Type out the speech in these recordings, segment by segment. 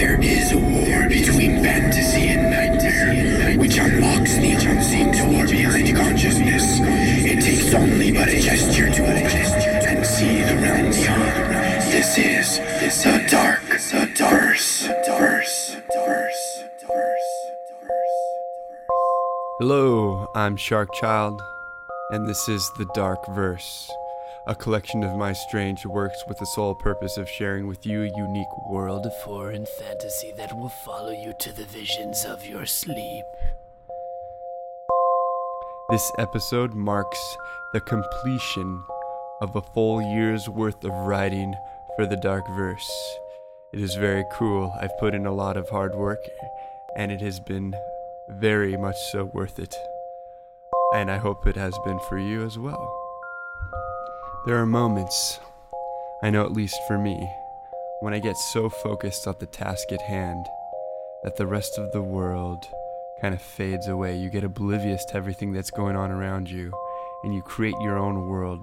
There is a war between fantasy and nightmare, which unlocks the unseen door behind consciousness. It takes only but a gesture to open and see the realm beyond. This is the dark, the verse, verse. Hello, I'm Sharkchild, and this is The Dark Verse, a collection of my strange works with the sole purpose of sharing with you a unique world of foreign fantasy that will follow you to the visions of your sleep. This episode marks the completion of a full year's worth of writing for The Dark Verse. It is very cool. I've put in a lot of hard work, and it has been very much so worth it. And I hope it has been for you as well. There are moments, I know at least for me, when I get so focused on the task at hand that the rest of the world kind of fades away. You get oblivious to everything that's going on around you, and you create your own world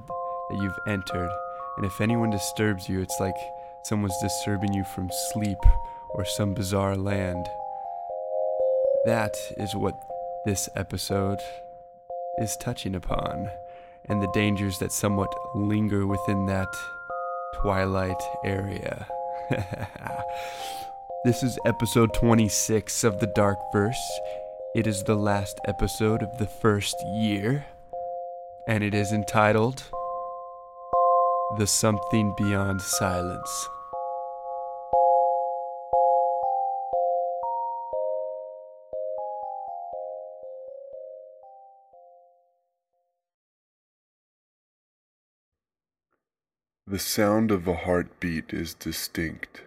that you've entered. And if anyone disturbs you, it's like someone's disturbing you from sleep or some bizarre land. That is what this episode is touching upon, and the dangers that somewhat linger within that twilight area. this is episode 26 of The Dark Verse. It is the last episode of the first year, and it is entitled The Something Beyond Silence. The sound of a heartbeat is distinct.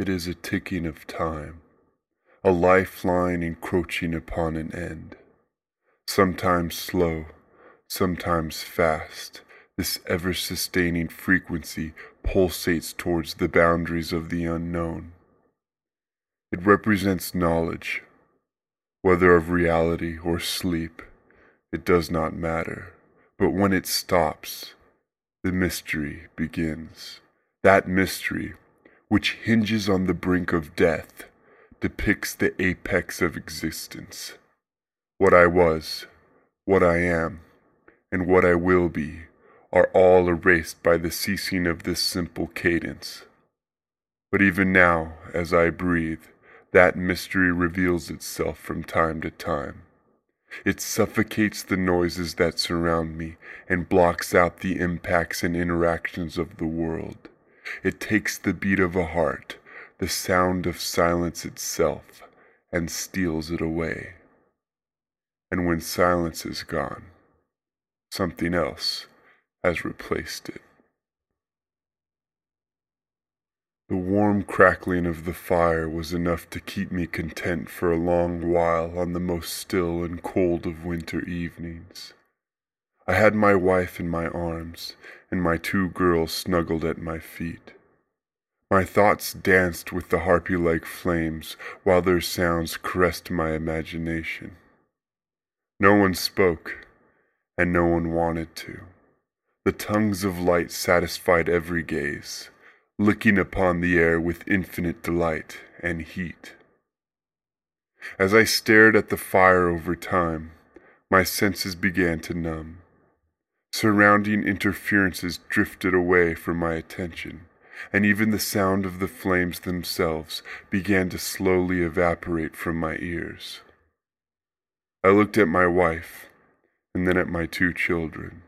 It is a ticking of time, a lifeline encroaching upon an end. Sometimes slow, sometimes fast, this ever sustaining frequency pulsates towards the boundaries of the unknown. It represents knowledge, whether of reality or sleep, it does not matter. But when it stops, the mystery begins. That mystery, which hinges on the brink of death, depicts the apex of existence. What I was, what I am, and what I will be are all erased by the ceasing of this simple cadence. But even now, as I breathe, that mystery reveals itself from time to time. It suffocates the noises that surround me and blocks out the impacts and interactions of the world. It takes the beat of a heart, the sound of silence itself, and steals it away. And when silence is gone, something else has replaced it. The warm crackling of the fire was enough to keep me content for a long while on the most still and cold of winter evenings. I had my wife in my arms, and my two girls snuggled at my feet. My thoughts danced with the harpy like flames, while their sounds caressed my imagination. No one spoke, and no one wanted to. The tongues of light satisfied every gaze licking upon the air with infinite delight and heat. As I stared at the fire over time, my senses began to numb. Surrounding interferences drifted away from my attention, and even the sound of the flames themselves began to slowly evaporate from my ears. I looked at my wife, and then at my two children.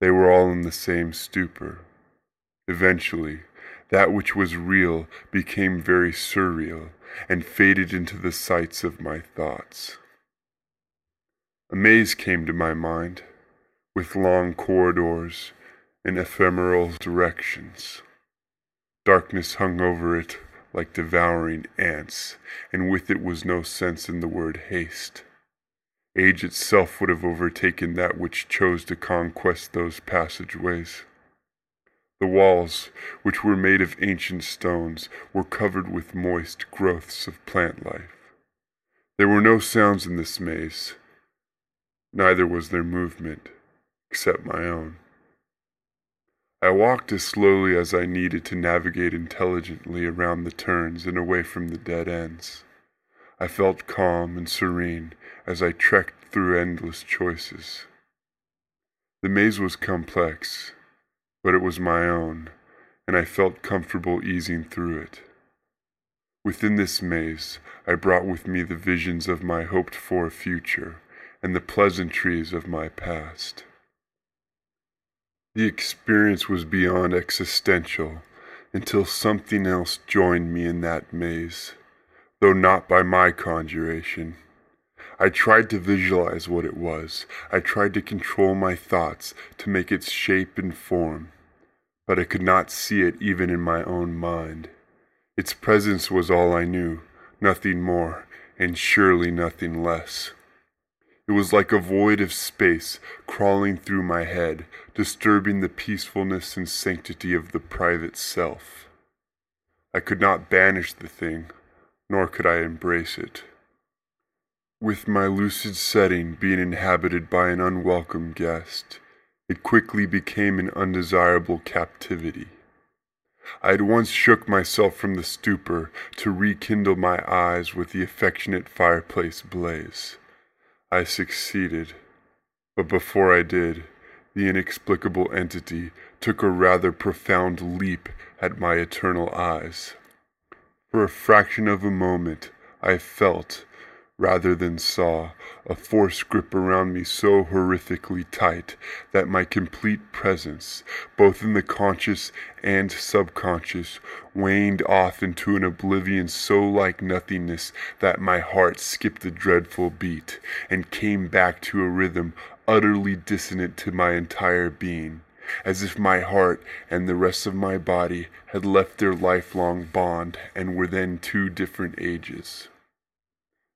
They were all in the same stupor. Eventually, that which was real became very surreal and faded into the sights of my thoughts. A maze came to my mind, with long corridors and ephemeral directions. Darkness hung over it like devouring ants, and with it was no sense in the word haste. Age itself would have overtaken that which chose to conquest those passageways. The walls, which were made of ancient stones, were covered with moist growths of plant life. There were no sounds in this maze, neither was there movement, except my own. I walked as slowly as I needed to navigate intelligently around the turns and away from the dead ends. I felt calm and serene as I trekked through endless choices. The maze was complex, but it was my own, and I felt comfortable easing through it. Within this maze, I brought with me the visions of my hoped for future and the pleasantries of my past. The experience was beyond existential until something else joined me in that maze, though not by my conjuration. I tried to visualize what it was. I tried to control my thoughts to make its shape and form, but I could not see it even in my own mind. Its presence was all I knew, nothing more, and surely nothing less. It was like a void of space crawling through my head, disturbing the peacefulness and sanctity of the private self. I could not banish the thing, nor could I embrace it. With my lucid setting being inhabited by an unwelcome guest, it quickly became an undesirable captivity. I had once shook myself from the stupor to rekindle my eyes with the affectionate fireplace blaze. I succeeded, but before I did, the inexplicable entity took a rather profound leap at my eternal eyes. For a fraction of a moment, I felt, rather than saw, a force grip around me so horrifically tight that my complete presence, both in the conscious and subconscious, waned off into an oblivion so like nothingness that my heart skipped a dreadful beat and came back to a rhythm utterly dissonant to my entire being, as if my heart and the rest of my body had left their lifelong bond and were then two different ages.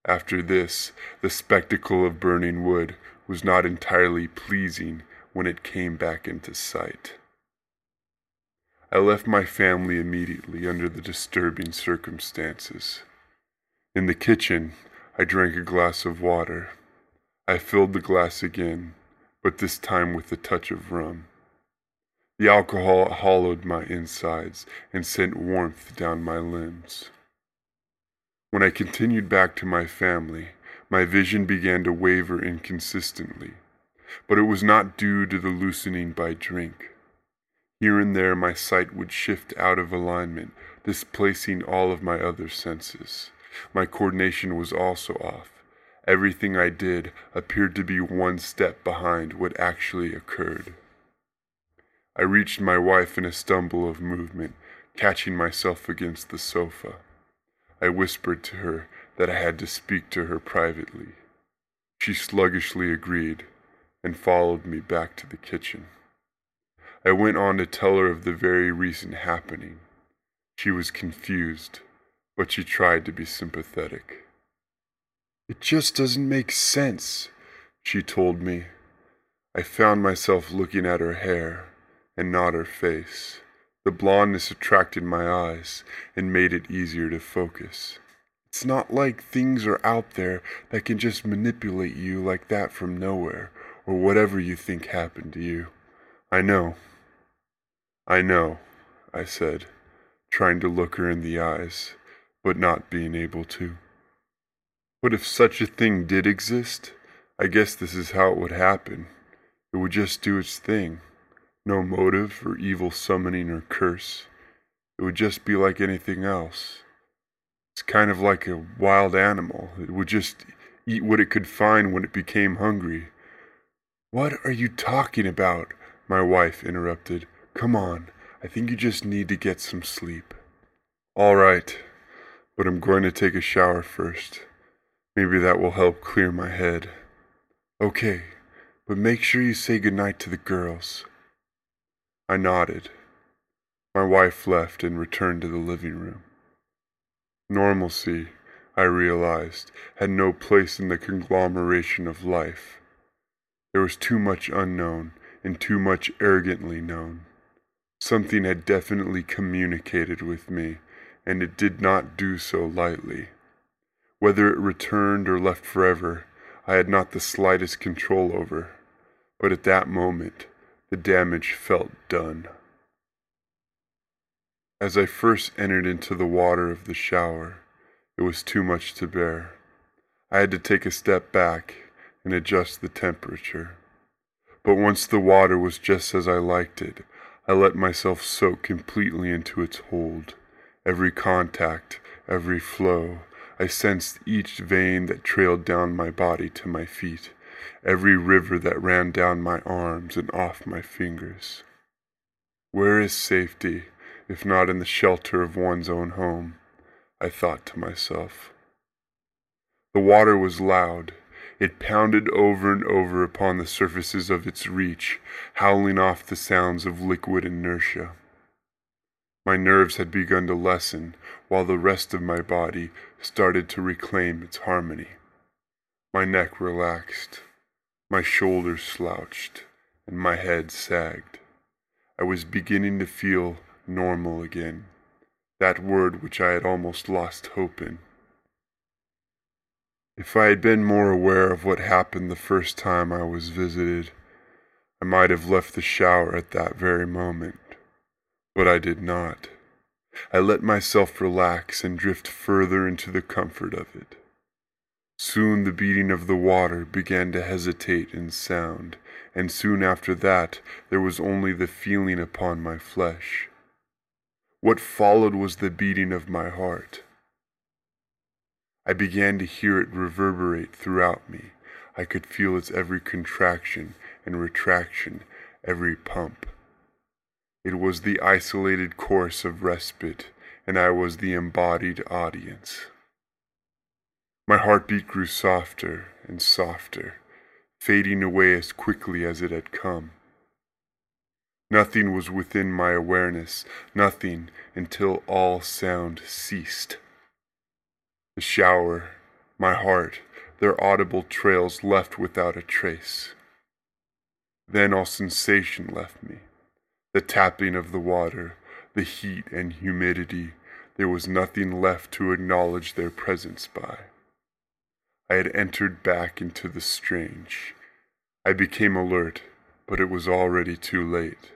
After this, the spectacle of burning wood was not entirely pleasing when it came back into sight. I left my family immediately under the disturbing circumstances. In the kitchen, I drank a glass of water. I filled the glass again, but this time with a touch of rum. The alcohol hollowed my insides and sent warmth down my limbs. When I continued back to my family, my vision began to waver inconsistently, but it was not due to the loosening by drink. Here and there my sight would shift out of alignment, displacing all of my other senses. My coordination was also off. Everything I did appeared to be one step behind what actually occurred. I reached my wife in a stumble of movement, catching myself against the sofa. I whispered to her that I had to speak to her privately. She sluggishly agreed and followed me back to the kitchen. I went on to tell her of the very recent happening. She was confused, but she tried to be sympathetic. It just doesn't make sense, she told me. I found myself looking at her hair and not her face. The blondness attracted my eyes and made it easier to focus. It's not like things are out there that can just manipulate you like that from nowhere, or whatever you think happened to you. I know. I know, I said, trying to look her in the eyes, but not being able to. But if such a thing did exist, I guess this is how it would happen. It would just do its thing. No motive for evil summoning or curse. It would just be like anything else. It's kind of like a wild animal. It would just eat what it could find when it became hungry. What are you talking about? My wife interrupted. Come on, I think you just need to get some sleep. All right, but I'm going to take a shower first. Maybe that will help clear my head. Okay, but make sure you say goodnight to the girls. I nodded. My wife left and returned to the living room. Normalcy, I realized, had no place in the conglomeration of life. There was too much unknown and too much arrogantly known. Something had definitely communicated with me, and it did not do so lightly. Whether it returned or left forever, I had not the slightest control over, but at that moment, the damage felt done. As I first entered into the water of the shower, it was too much to bear. I had to take a step back and adjust the temperature. But once the water was just as I liked it, I let myself soak completely into its hold. Every contact, every flow, I sensed each vein that trailed down my body to my feet, every river that ran down my arms and off my fingers. Where is safety, if not in the shelter of one's own home? I thought to myself. The water was loud. It pounded over and over upon the surfaces of its reach, howling off the sounds of liquid inertia. My nerves had begun to lessen, while the rest of my body started to reclaim its harmony. My neck relaxed, my shoulders slouched, and my head sagged. I was beginning to feel normal again, that word which I had almost lost hope in. If I had been more aware of what happened the first time I was visited, I might have left the shower at that very moment. But I did not. I let myself relax and drift further into the comfort of it. Soon the beating of the water began to hesitate in sound, and soon after that there was only the feeling upon my flesh. What followed was the beating of my heart. I began to hear it reverberate throughout me. I could feel its every contraction and retraction, every pump. It was the isolated course of respite, and I was the embodied audience. My heartbeat grew softer and softer, fading away as quickly as it had come. Nothing was within my awareness, nothing until all sound ceased. The shower, my heart, their audible trails left without a trace. Then all sensation left me. The tapping of the water, the heat and humidity, there was nothing left to acknowledge their presence by. I had entered back into the strange. I became alert, but it was already too late.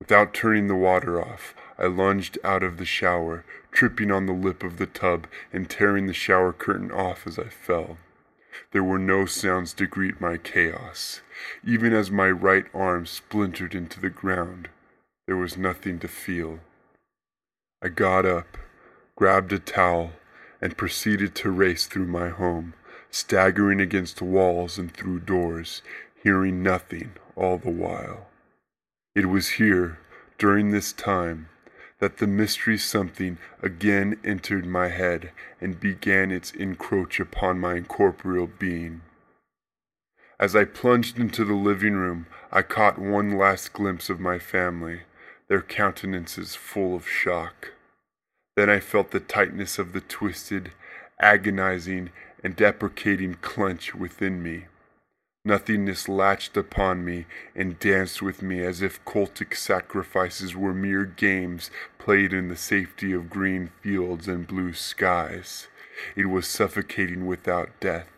Without turning the water off, I lunged out of the shower, tripping on the lip of the tub and tearing the shower curtain off as I fell. There were no sounds to greet my chaos. Even as my right arm splintered into the ground, there was nothing to feel. I got up, grabbed a towel, and proceeded to race through my home, staggering against walls and through doors, hearing nothing all the while. It was here, during this time, that the mystery something again entered my head and began its encroach upon my incorporeal being. As I plunged into the living room, I caught one last glimpse of my family, their countenances full of shock. Then I felt the tightness of the twisted, agonizing, and deprecating clench within me. Nothingness latched upon me and danced with me as if cultic sacrifices were mere games played in the safety of green fields and blue skies. It was suffocating without death.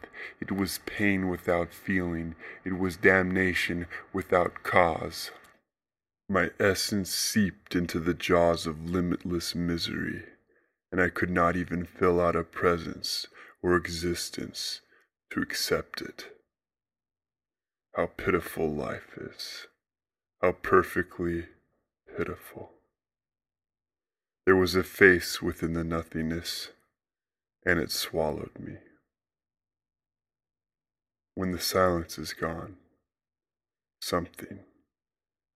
It was pain without feeling. It was damnation without cause. My essence seeped into the jaws of limitless misery, and I could not even fill out a presence or existence to accept it. How pitiful life is. How perfectly pitiful. There was a face within the nothingness, and it swallowed me. When the silence is gone, something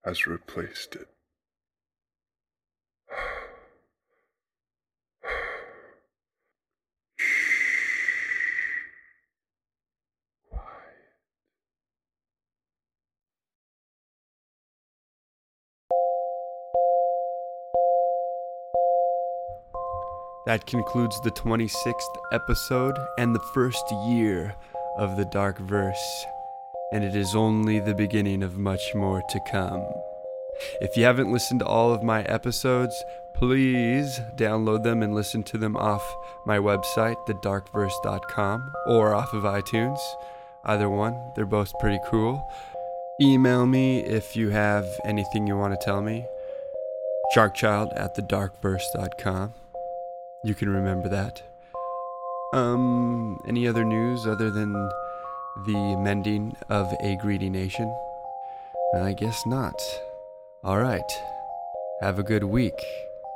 has replaced it. That concludes the 26th episode and the first year of the Dark Verse, and it is only the beginning of much more to come. If you haven't listened to all of my episodes, please download them and listen to them off my website, thedarkverse.com, or off of iTunes. Either one, they're both pretty cool. Email me if you have anything you want to tell me. Sharkchild at thedarkverse.com. You can remember that. Um, any other news other than the mending of a greedy nation? I guess not. Alright. Have a good week.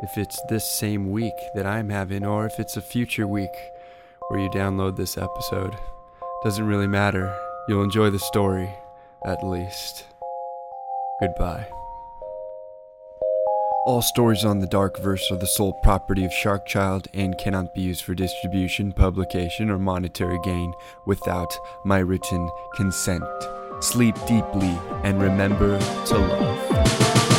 If it's this same week that I'm having, or if it's a future week where you download this episode. Doesn't really matter. You'll enjoy the story, at least. Goodbye. All stories on the Dark Verse are the sole property of Sharkchild and cannot be used for distribution, publication, or monetary gain without my written consent. Sleep deeply and remember to love.